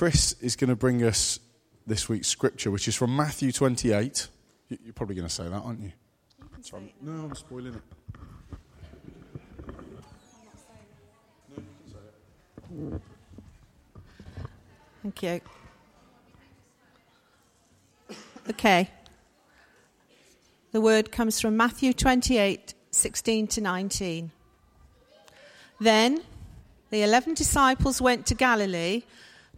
Chris is going to bring us this week's scripture, which is from Matthew 28. You- You're probably going to say that, aren't you? Sorry. No, I'm spoiling it. Thank you. Okay. The word comes from Matthew 28 16 to 19. Then the eleven disciples went to Galilee,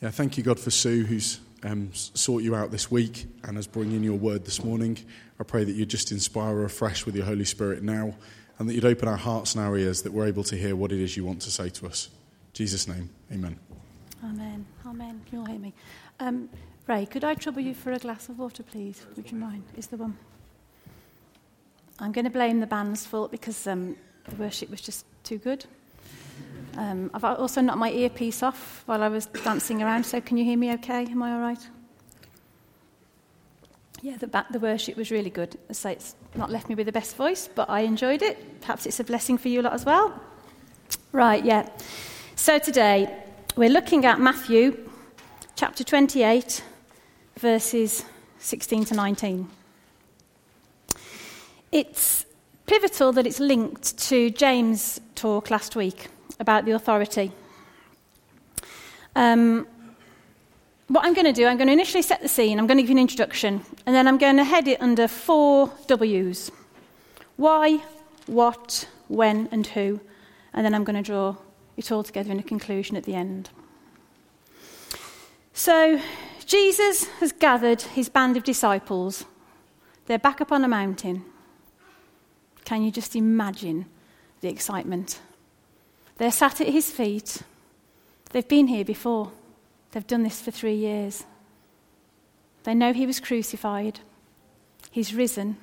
Yeah, thank you, God, for Sue, who's um, sought you out this week and has brought in your word this morning. I pray that you'd just inspire her afresh with your Holy Spirit now and that you'd open our hearts and our ears that we're able to hear what it is you want to say to us. In Jesus' name, amen. Amen. Amen. Can you all hear me? Um, Ray, could I trouble you for a glass of water, please? Would you mind? Is the one? I'm going to blame the band's fault because um, the worship was just too good. Um, I've also knocked my earpiece off while I was dancing around, so can you hear me okay? Am I all right? Yeah, the, the worship was really good. Say it's not left me with the best voice, but I enjoyed it. Perhaps it's a blessing for you a lot as well. Right, yeah. So today we're looking at Matthew chapter 28, verses 16 to 19. It's pivotal that it's linked to James' talk last week about the authority. Um, what I'm going to do, I'm going to initially set the scene, I'm going to give you an introduction, and then I'm going to head it under four W's why, what, when, and who, and then I'm going to draw it all together in a conclusion at the end. So, Jesus has gathered his band of disciples. They're back up on a mountain. Can you just imagine the excitement? They're sat at his feet. They've been here before. They've done this for three years. They know he was crucified. He's risen.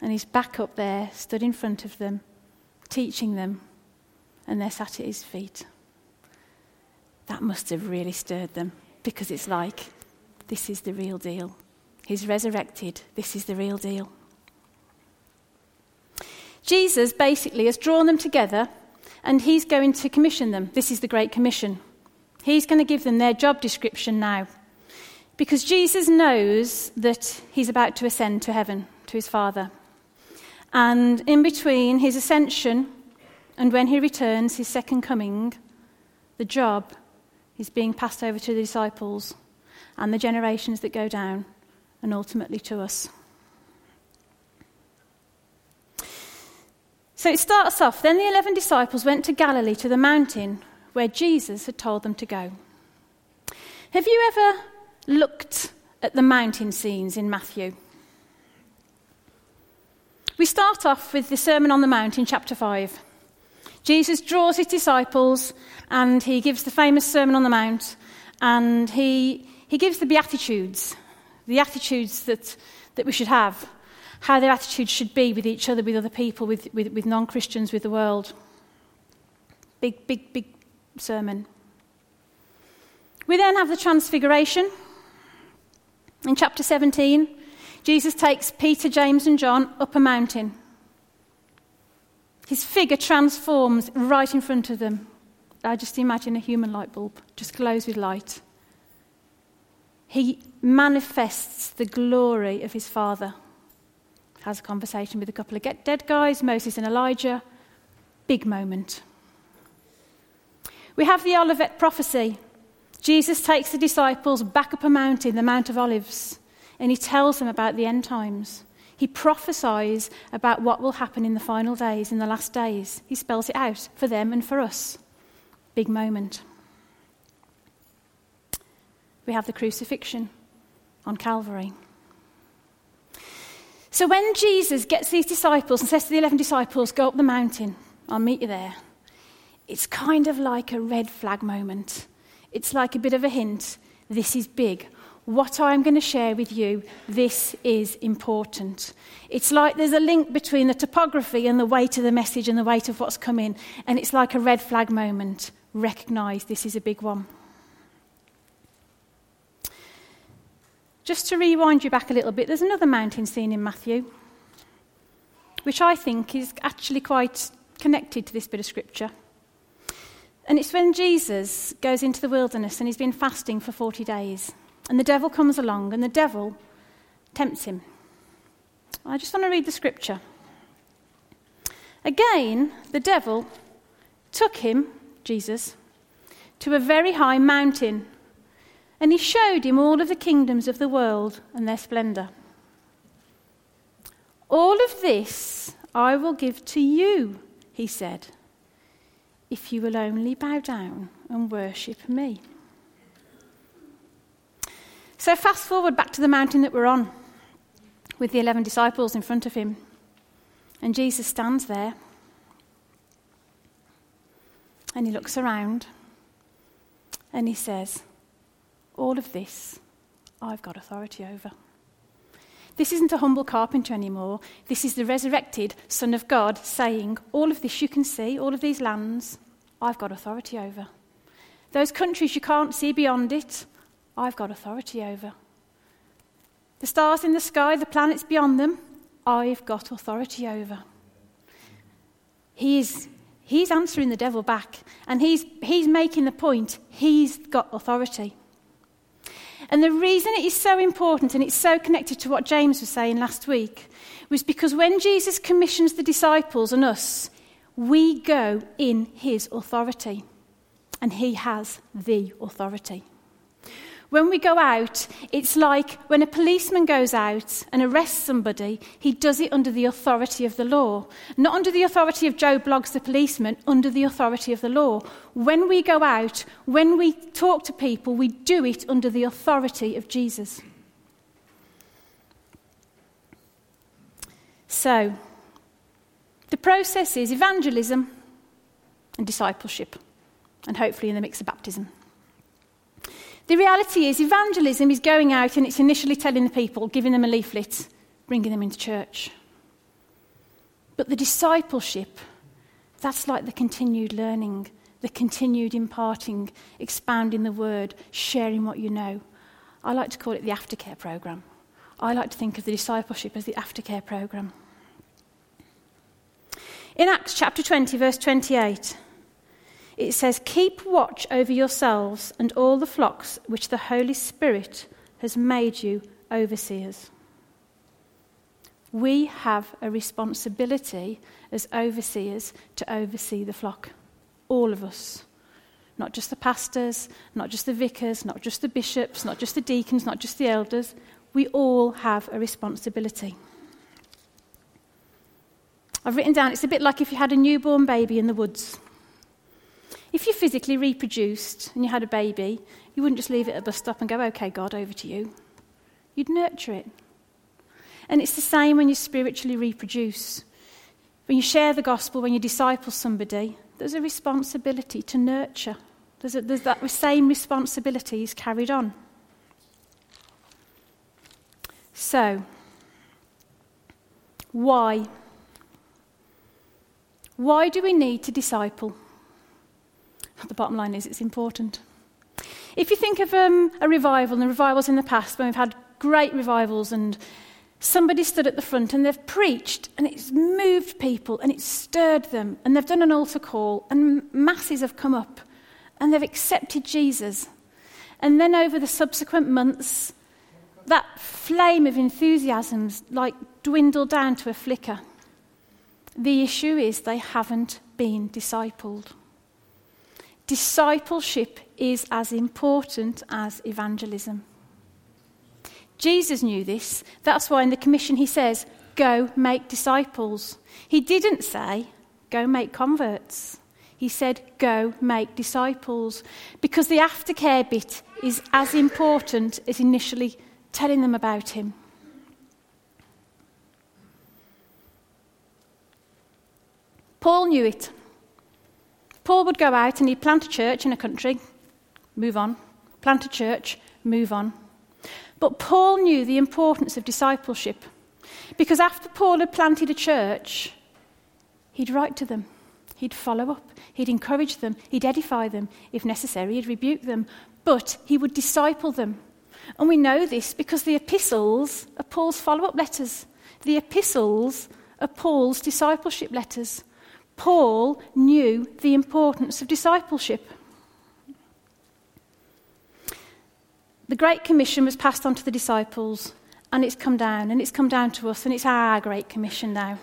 And he's back up there, stood in front of them, teaching them. And they're sat at his feet. That must have really stirred them because it's like, this is the real deal. He's resurrected. This is the real deal. Jesus basically has drawn them together and he's going to commission them. This is the Great Commission. He's going to give them their job description now. Because Jesus knows that he's about to ascend to heaven, to his Father. And in between his ascension and when he returns, his second coming, the job is being passed over to the disciples and the generations that go down, and ultimately to us. So it starts off then the 11 disciples went to Galilee to the mountain where Jesus had told them to go. Have you ever looked at the mountain scenes in Matthew? We start off with the Sermon on the Mount in chapter 5. Jesus draws his disciples and he gives the famous Sermon on the Mount and he, he gives the Beatitudes, the attitudes that, that we should have, how their attitude should be with each other, with other people, with, with, with non Christians, with the world. Big, big, big sermon. We then have the Transfiguration. In chapter 17, Jesus takes Peter, James, and John up a mountain. His figure transforms right in front of them. I just imagine a human light bulb, just glows with light. He manifests the glory of his Father. Has a conversation with a couple of dead guys, Moses and Elijah. Big moment. We have the Olivet prophecy. Jesus takes the disciples back up a mountain, the Mount of Olives, and he tells them about the end times. He prophesies about what will happen in the final days, in the last days. He spells it out for them and for us. Big moment. we have the crucifixion on Calvary. So when Jesus gets these disciples and says to the 11 disciples, Go up the mountain, I'll meet you there, it's kind of like a red flag moment. It's like a bit of a hint this is big. What I'm going to share with you, this is important. It's like there's a link between the topography and the weight of the message and the weight of what's coming. And it's like a red flag moment. Recognize this is a big one. Just to rewind you back a little bit, there's another mountain scene in Matthew, which I think is actually quite connected to this bit of scripture. And it's when Jesus goes into the wilderness and he's been fasting for 40 days. And the devil comes along and the devil tempts him. I just want to read the scripture. Again, the devil took him, Jesus, to a very high mountain, and he showed him all of the kingdoms of the world and their splendour. All of this I will give to you, he said if you will only bow down and worship me. So, fast forward back to the mountain that we're on with the 11 disciples in front of him. And Jesus stands there and he looks around and he says, All of this I've got authority over. This isn't a humble carpenter anymore. This is the resurrected Son of God saying, All of this you can see, all of these lands, I've got authority over. Those countries you can't see beyond it, I've got authority over. The stars in the sky, the planets beyond them, I've got authority over. He's, he's answering the devil back, and he's, he's making the point he's got authority. And the reason it is so important and it's so connected to what James was saying last week was because when Jesus commissions the disciples and us, we go in his authority. And he has the authority. When we go out, it's like when a policeman goes out and arrests somebody, he does it under the authority of the law. Not under the authority of Joe Bloggs, the policeman, under the authority of the law. When we go out, when we talk to people, we do it under the authority of Jesus. So, the process is evangelism and discipleship, and hopefully in the mix of baptism. The reality is, evangelism is going out and it's initially telling the people, giving them a leaflet, bringing them into church. But the discipleship, that's like the continued learning, the continued imparting, expounding the word, sharing what you know. I like to call it the aftercare program. I like to think of the discipleship as the aftercare program. In Acts chapter 20, verse 28, it says, Keep watch over yourselves and all the flocks which the Holy Spirit has made you overseers. We have a responsibility as overseers to oversee the flock. All of us. Not just the pastors, not just the vicars, not just the bishops, not just the deacons, not just the elders. We all have a responsibility. I've written down it's a bit like if you had a newborn baby in the woods. If you physically reproduced and you had a baby, you wouldn't just leave it at a bus stop and go, okay, God, over to you. You'd nurture it. And it's the same when you spiritually reproduce. When you share the gospel, when you disciple somebody, there's a responsibility to nurture. There's, a, there's that same responsibility is carried on. So, why? Why do we need to disciple? The bottom line is it's important. If you think of um, a revival and the revivals in the past, when we've had great revivals and somebody stood at the front and they've preached and it's moved people and it's stirred them and they've done an altar call and masses have come up and they've accepted Jesus. And then over the subsequent months, that flame of enthusiasm's like dwindled down to a flicker. The issue is they haven't been discipled. Discipleship is as important as evangelism. Jesus knew this. That's why in the commission he says, Go make disciples. He didn't say, Go make converts. He said, Go make disciples. Because the aftercare bit is as important as initially telling them about him. Paul knew it. Paul would go out and he'd plant a church in a country, move on, plant a church, move on. But Paul knew the importance of discipleship because after Paul had planted a church, he'd write to them, he'd follow up, he'd encourage them, he'd edify them. If necessary, he'd rebuke them, but he would disciple them. And we know this because the epistles are Paul's follow up letters. The epistles are Paul's discipleship letters. Paul knew the importance of discipleship. The Great Commission was passed on to the disciples, and it's come down, and it's come down to us, and it's our Great Commission now.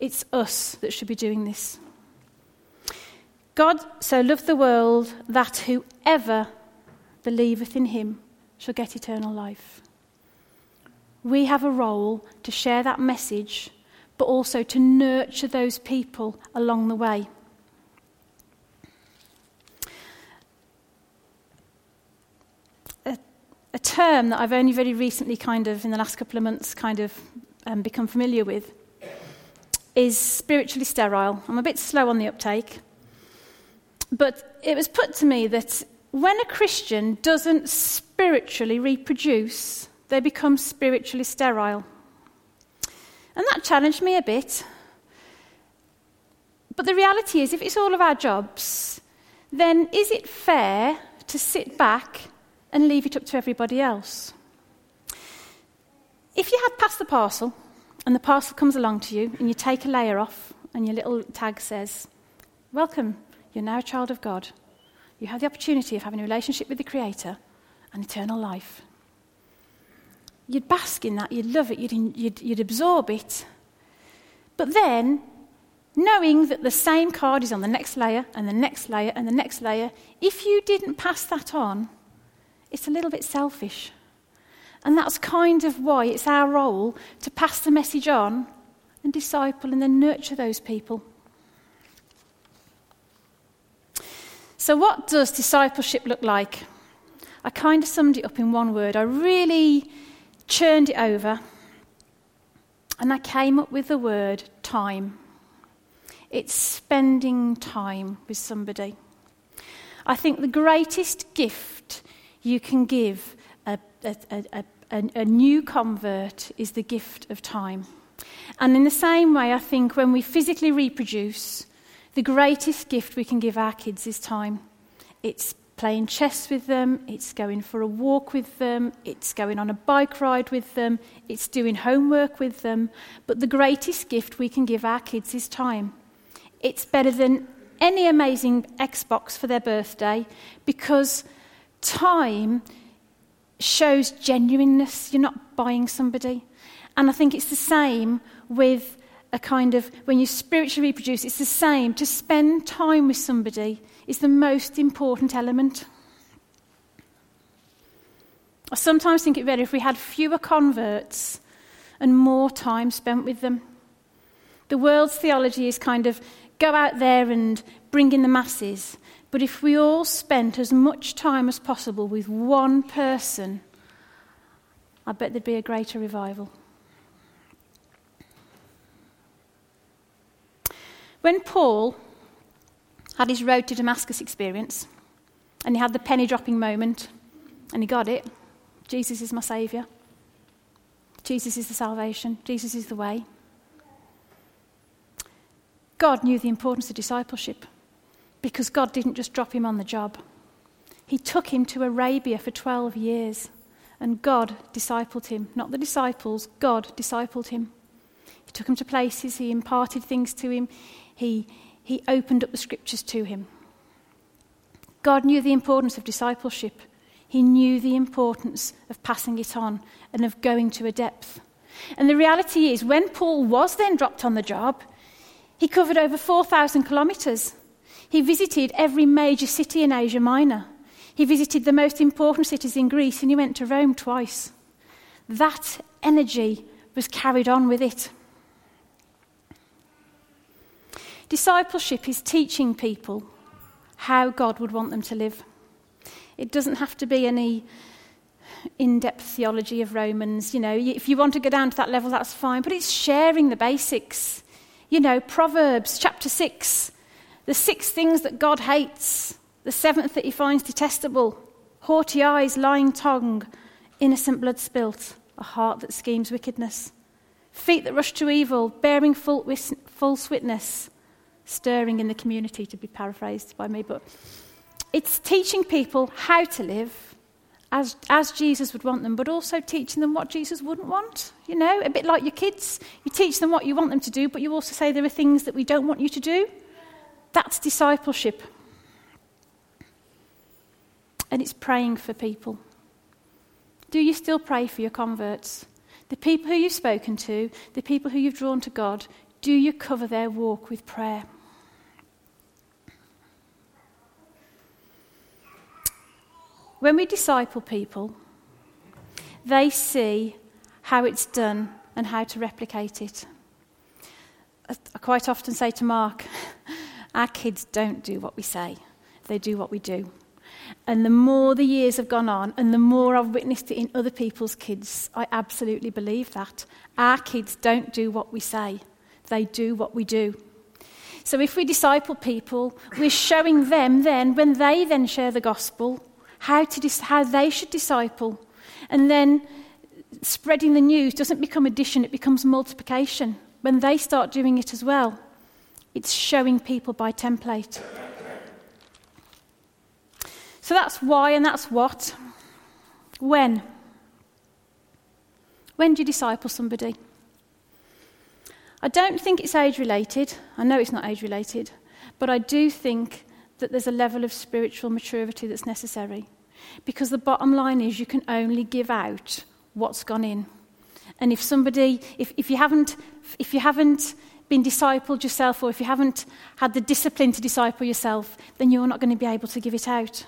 It's us that should be doing this. God so loved the world that whoever believeth in him shall get eternal life. We have a role to share that message, but also to nurture those people along the way. a term that I've only very recently, kind of, in the last couple of months, kind of um, become familiar with is spiritually sterile. I'm a bit slow on the uptake. But it was put to me that when a Christian doesn't spiritually reproduce, they become spiritually sterile. Challenged me a bit. But the reality is, if it's all of our jobs, then is it fair to sit back and leave it up to everybody else. If you had passed the parcel and the parcel comes along to you and you take a layer off and your little tag says, Welcome, you're now a child of God. You have the opportunity of having a relationship with the Creator and eternal life. You'd bask in that, you'd love it, you'd, you'd, you'd absorb it. But then, knowing that the same card is on the next layer and the next layer and the next layer, if you didn't pass that on, it's a little bit selfish. And that's kind of why it's our role to pass the message on and disciple and then nurture those people. So, what does discipleship look like? I kind of summed it up in one word. I really churned it over and I came up with the word time. It's spending time with somebody. I think the greatest gift you can give a, a, a, a, new convert is the gift of time. And in the same way, I think when we physically reproduce, the greatest gift we can give our kids is time. It's playing chess with them, it's going for a walk with them, it's going on a bike ride with them, it's doing homework with them. But the greatest gift we can give our kids is time. It's better than any amazing Xbox for their birthday because time shows genuineness. You're not buying somebody. And I think it's the same with a kind of, when you spiritually reproduce, it's the same. To spend time with somebody is the most important element. I sometimes think it better if we had fewer converts and more time spent with them. The world's theology is kind of go out there and bring in the masses. But if we all spent as much time as possible with one person, I bet there'd be a greater revival. When Paul had his road to Damascus experience, and he had the penny dropping moment, and he got it Jesus is my Saviour. Jesus is the salvation. Jesus is the way. God knew the importance of discipleship because God didn't just drop him on the job. He took him to Arabia for 12 years, and God discipled him. Not the disciples, God discipled him. He took him to places, he imparted things to him, he, he opened up the scriptures to him. God knew the importance of discipleship. He knew the importance of passing it on and of going to a depth. And the reality is, when Paul was then dropped on the job, he covered over 4,000 kilometres. He visited every major city in Asia Minor. He visited the most important cities in Greece and he went to Rome twice. That energy was carried on with it. Discipleship is teaching people how God would want them to live. It doesn't have to be any in depth theology of Romans. You know, if you want to go down to that level, that's fine. But it's sharing the basics. You know, Proverbs chapter 6, the six things that God hates, the seventh that he finds detestable haughty eyes, lying tongue, innocent blood spilt, a heart that schemes wickedness, feet that rush to evil, bearing false witness, stirring in the community, to be paraphrased by me. But it's teaching people how to live as, as Jesus would want them, but also teaching them what Jesus wouldn't want. You know, a bit like your kids. You teach them what you want them to do, but you also say there are things that we don't want you to do. That's discipleship. And it's praying for people. Do you still pray for your converts? The people who you've spoken to, the people who you've drawn to God, do you cover their walk with prayer? When we disciple people, they see how it's done and how to replicate it. I quite often say to Mark, our kids don't do what we say, they do what we do. And the more the years have gone on, and the more I've witnessed it in other people's kids, I absolutely believe that. Our kids don't do what we say, they do what we do. So if we disciple people, we're showing them then, when they then share the gospel, how, to dis- how they should disciple. And then spreading the news doesn't become addition, it becomes multiplication. When they start doing it as well, it's showing people by template. So that's why and that's what. When? When do you disciple somebody? I don't think it's age related. I know it's not age related. But I do think that there's a level of spiritual maturity that's necessary. Because the bottom line is you can only give out what's gone in. And if somebody, if, if, you haven't, if you haven't been discipled yourself or if you haven't had the discipline to disciple yourself, then you're not going to be able to give it out.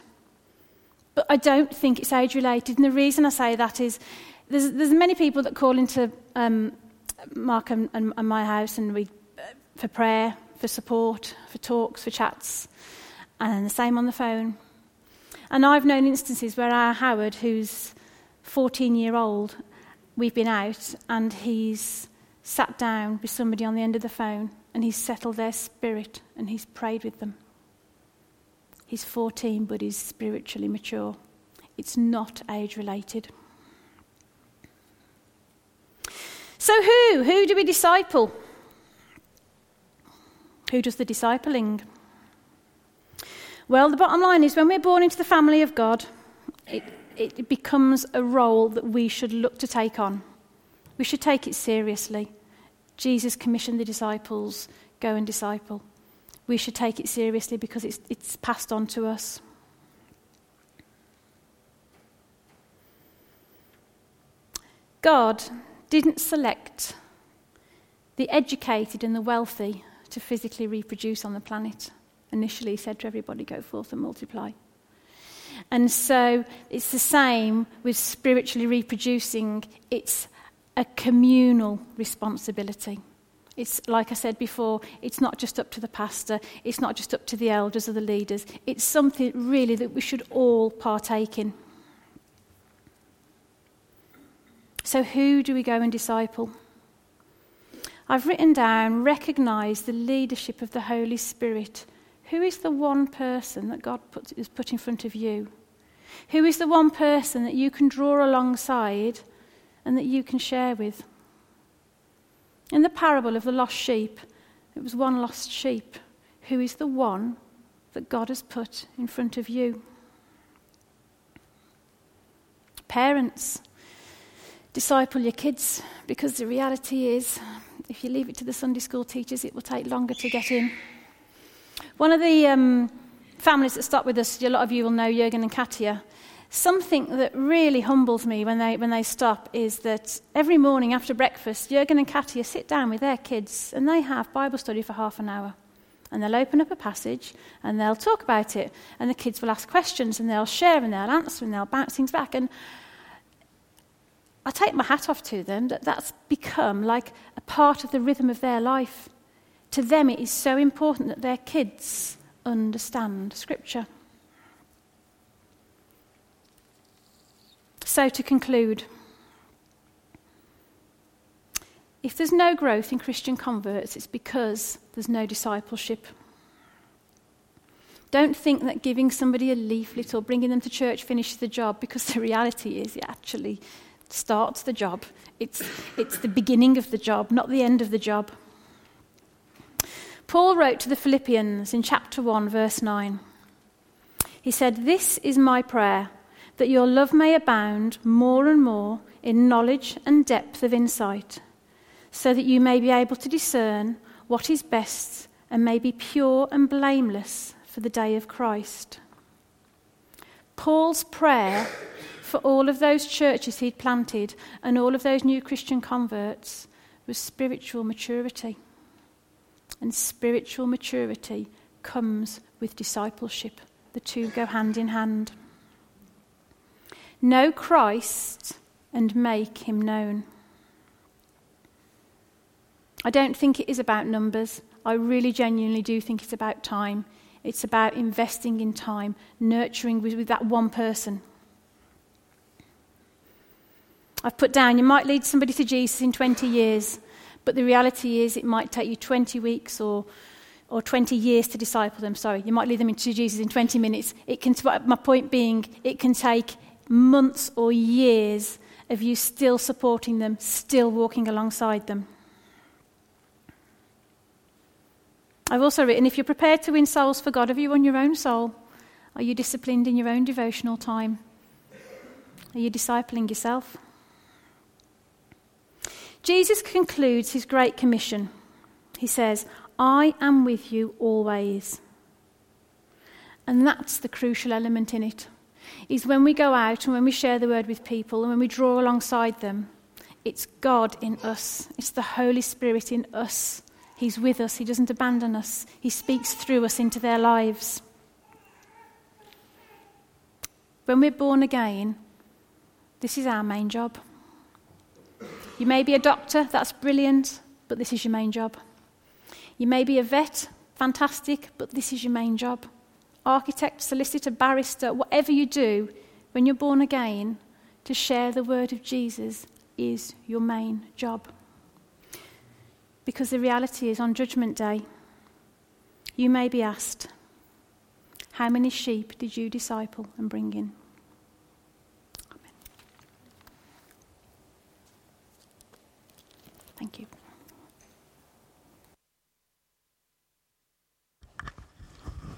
But I don't think it's age related. And the reason I say that is there's, there's many people that call into um, Mark and, and, and, my house and we, uh, for prayer, for support, for talks, for chats, and the same on the phone. And I've known instances where our Howard, who's 14 year old, we've been out and he's sat down with somebody on the end of the phone and he's settled their spirit and he's prayed with them. He's 14, but he's spiritually mature. It's not age related. So, who? Who do we disciple? Who does the discipling? Well, the bottom line is when we're born into the family of God, it, it becomes a role that we should look to take on. We should take it seriously. Jesus commissioned the disciples go and disciple. We should take it seriously because it's, it's passed on to us. God didn't select the educated and the wealthy to physically reproduce on the planet initially he said to everybody, Go forth and multiply. And so it's the same with spiritually reproducing, it's a communal responsibility. It's like I said before, it's not just up to the pastor, it's not just up to the elders or the leaders. It's something really that we should all partake in. So, who do we go and disciple? I've written down, recognize the leadership of the Holy Spirit who is the one person that God put, has put in front of you? Who is the one person that you can draw alongside and that you can share with? In the parable of the lost sheep, it was one lost sheep. Who is the one that God has put in front of you? Parents, disciple your kids because the reality is, if you leave it to the Sunday school teachers, it will take longer to get in. One of the um, families that stop with us, a lot of you will know Jurgen and Katia. Something that really humbles me when they, when they stop is that every morning after breakfast, Jurgen and Katia sit down with their kids and they have Bible study for half an hour. And they'll open up a passage and they'll talk about it. And the kids will ask questions and they'll share and they'll answer and they'll bounce things back. And I take my hat off to them that that's become like a part of the rhythm of their life to them, it is so important that their kids understand Scripture. So, to conclude, if there's no growth in Christian converts, it's because there's no discipleship. Don't think that giving somebody a leaflet or bringing them to church finishes the job, because the reality is it actually starts the job. It's, it's the beginning of the job, not the end of the job. Paul wrote to the Philippians in chapter 1, verse 9. He said, This is my prayer, that your love may abound more and more in knowledge and depth of insight, so that you may be able to discern what is best and may be pure and blameless for the day of Christ. Paul's prayer for all of those churches he'd planted and all of those new Christian converts was spiritual maturity. And spiritual maturity comes with discipleship. The two go hand in hand. Know Christ and make him known. I don't think it is about numbers. I really genuinely do think it's about time. It's about investing in time, nurturing with, with that one person. I've put down, you might lead somebody to Jesus in 20 years, but the reality is it might take you 20 weeks or, or 20 years to disciple them. Sorry, you might lead them into Jesus in 20 minutes. It can, my point being, it can take months or years of you still supporting them, still walking alongside them. I've also written if you're prepared to win souls for God, have you won your own soul? Are you disciplined in your own devotional time? Are you discipling yourself? Jesus concludes his Great Commission. He says, I am with you always. And that's the crucial element in it. Is when we go out and when we share the word with people and when we draw alongside them, it's God in us. It's the Holy Spirit in us. He's with us. He doesn't abandon us. He speaks through us into their lives. When we're born again, this is our main job. You may be a doctor, that's brilliant, but this is your main job. You may be a vet, fantastic, but this is your main job. Architect, solicitor, barrister, whatever you do, when you're born again, to share the word of Jesus is your main job. Because the reality is, on Judgment Day, you may be asked, How many sheep did you disciple and bring in? Thank you.